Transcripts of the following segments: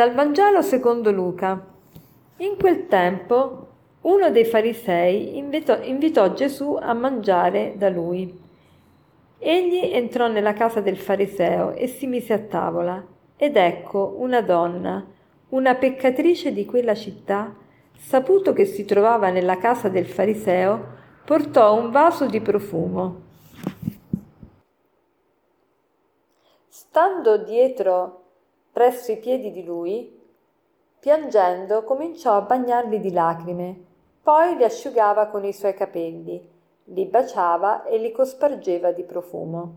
Dal Vangelo secondo Luca. In quel tempo uno dei farisei invitò, invitò Gesù a mangiare da lui. Egli entrò nella casa del fariseo e si mise a tavola. Ed ecco una donna, una peccatrice di quella città, saputo che si trovava nella casa del fariseo, portò un vaso di profumo. Stando dietro presso i piedi di lui, piangendo cominciò a bagnarli di lacrime, poi li asciugava con i suoi capelli, li baciava e li cospargeva di profumo.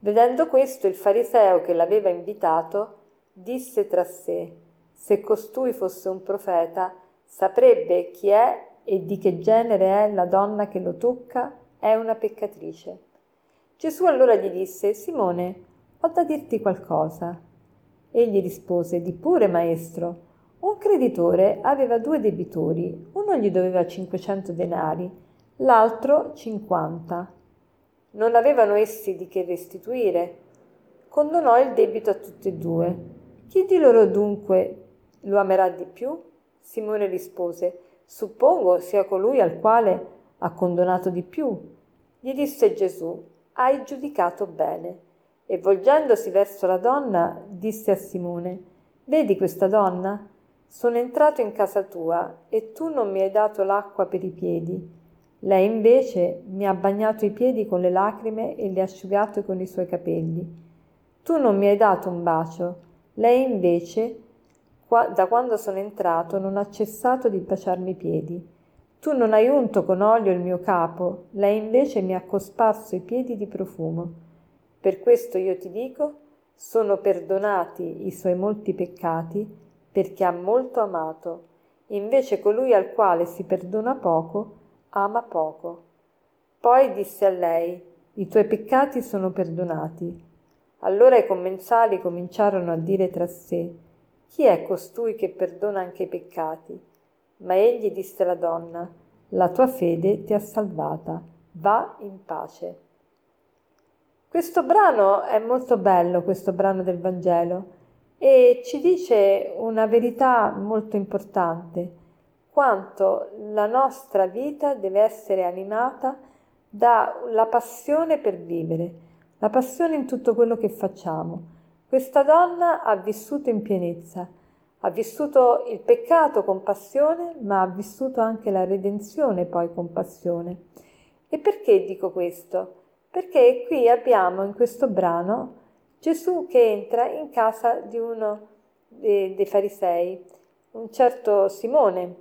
Vedendo questo, il fariseo che l'aveva invitato disse tra sé: Se costui fosse un profeta, saprebbe chi è e di che genere è la donna che lo tocca, è una peccatrice. Gesù allora gli disse: Simone, ho da dirti qualcosa. Egli rispose, di pure, maestro. Un creditore aveva due debitori, uno gli doveva 500 denari, l'altro 50. Non avevano essi di che restituire. Condonò il debito a tutti e due. Chi di loro dunque lo amerà di più? Simone rispose, suppongo sia colui al quale ha condonato di più. Gli disse Gesù, hai giudicato bene e volgendosi verso la donna disse a Simone, Vedi questa donna? Sono entrato in casa tua e tu non mi hai dato l'acqua per i piedi. Lei invece mi ha bagnato i piedi con le lacrime e li ha asciugati con i suoi capelli. Tu non mi hai dato un bacio. Lei invece, qua, da quando sono entrato, non ha cessato di baciarmi i piedi. Tu non hai unto con olio il mio capo, lei invece mi ha cosparso i piedi di profumo. Per questo io ti dico, sono perdonati i suoi molti peccati perché ha molto amato. Invece colui al quale si perdona poco, ama poco. Poi disse a lei, i tuoi peccati sono perdonati. Allora i commensali cominciarono a dire tra sé, chi è costui che perdona anche i peccati? Ma egli disse alla donna, la tua fede ti ha salvata, va in pace. Questo brano è molto bello, questo brano del Vangelo, e ci dice una verità molto importante, quanto la nostra vita deve essere animata dalla passione per vivere, la passione in tutto quello che facciamo. Questa donna ha vissuto in pienezza, ha vissuto il peccato con passione, ma ha vissuto anche la redenzione poi con passione. E perché dico questo? Perché qui abbiamo in questo brano Gesù che entra in casa di uno dei, dei farisei, un certo Simone.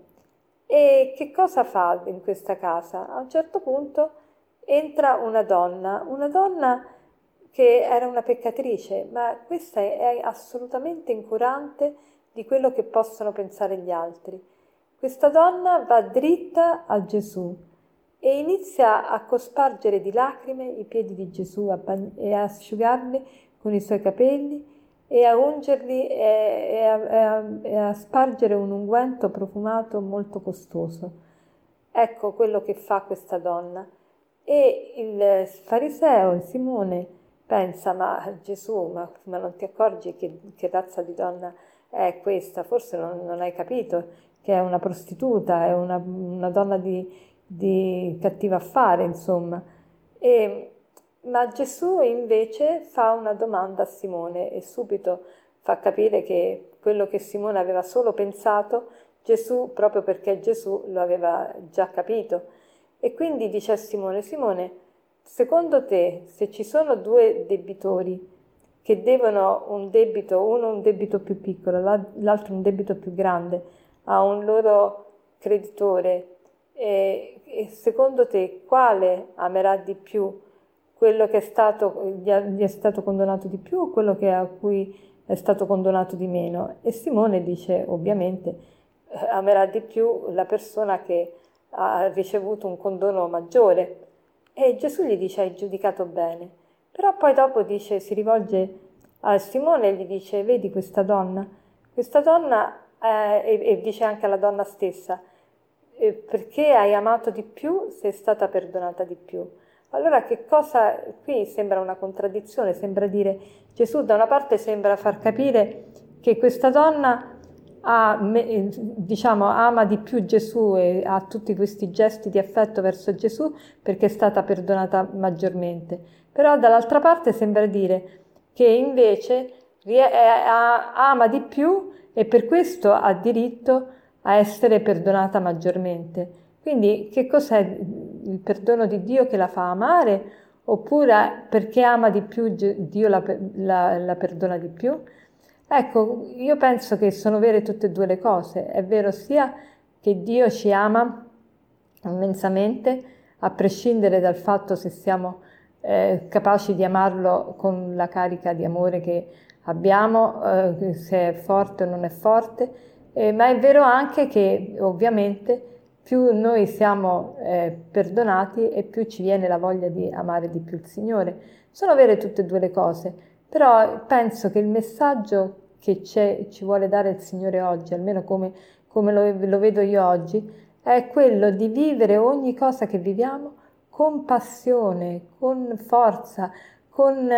E che cosa fa in questa casa? A un certo punto entra una donna, una donna che era una peccatrice, ma questa è assolutamente incurante di quello che possono pensare gli altri. Questa donna va dritta a Gesù e inizia a cospargere di lacrime i piedi di Gesù bagn- e a asciugarli con i suoi capelli e a ungerli e, e, a, e, a, e a spargere un unguento profumato molto costoso. Ecco quello che fa questa donna. E il fariseo, il Simone, pensa, ma Gesù, ma, ma non ti accorgi che, che, razza di donna è questa? Forse non, non, hai capito che è una prostituta, è una, una donna di, di cattivo affare, insomma. E, ma Gesù invece fa una domanda a Simone e subito fa capire che quello che Simone aveva solo pensato, Gesù, proprio perché Gesù lo aveva già capito. E quindi dice a Simone, Simone, secondo te se ci sono due debitori che devono un debito, uno un debito più piccolo, l'altro un debito più grande, a un loro creditore, e, e secondo te quale amerà di più? Quello che è stato, gli, è stato condonato di più o quello che, a cui è stato condonato di meno? E Simone dice ovviamente eh, amerà di più la persona che ha ricevuto un condono maggiore. E Gesù gli dice hai giudicato bene. Però poi dopo dice, si rivolge a Simone e gli dice vedi questa donna? Questa donna, eh, e, e dice anche alla donna stessa, perché hai amato di più sei stata perdonata di più. Allora che cosa, qui sembra una contraddizione, sembra dire Gesù da una parte sembra far capire che questa donna ha, diciamo, ama di più Gesù e ha tutti questi gesti di affetto verso Gesù perché è stata perdonata maggiormente. Però dall'altra parte sembra dire che invece ama di più e per questo ha diritto a essere perdonata maggiormente. Quindi che cos'è il perdono di Dio che la fa amare? Oppure perché ama di più Dio la, la, la perdona di più? Ecco, io penso che sono vere tutte e due le cose. È vero sia che Dio ci ama immensamente, a prescindere dal fatto se siamo eh, capaci di amarlo con la carica di amore che abbiamo, eh, se è forte o non è forte, eh, ma è vero anche che ovviamente più noi siamo eh, perdonati e più ci viene la voglia di amare di più il Signore. Sono vere tutte e due le cose, però penso che il messaggio che ci vuole dare il Signore oggi, almeno come, come lo, lo vedo io oggi, è quello di vivere ogni cosa che viviamo con passione, con forza, con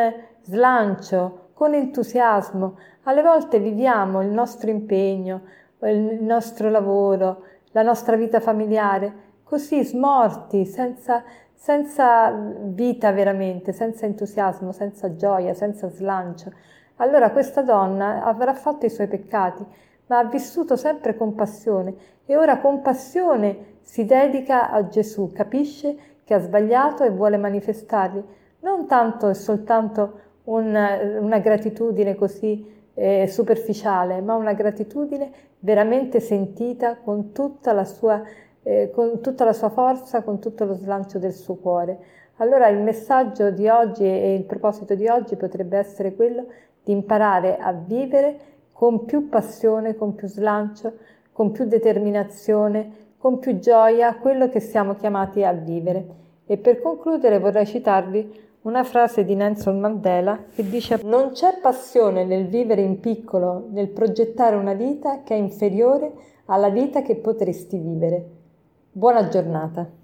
slancio, con entusiasmo. Alle volte viviamo il nostro impegno, il nostro lavoro, la nostra vita familiare così smorti, senza, senza vita veramente, senza entusiasmo, senza gioia, senza slancio. Allora questa donna avrà fatto i suoi peccati, ma ha vissuto sempre con passione e ora con passione si dedica a Gesù, capisce che ha sbagliato e vuole manifestargli non tanto e soltanto una, una gratitudine così eh, superficiale, ma una gratitudine veramente sentita con tutta, la sua, eh, con tutta la sua forza, con tutto lo slancio del suo cuore. Allora il messaggio di oggi e il proposito di oggi potrebbe essere quello di imparare a vivere con più passione, con più slancio, con più determinazione, con più gioia quello che siamo chiamati a vivere. E per concludere vorrei citarvi una frase di Nelson Mandela che dice non c'è passione nel vivere in piccolo, nel progettare una vita che è inferiore alla vita che potresti vivere. Buona giornata.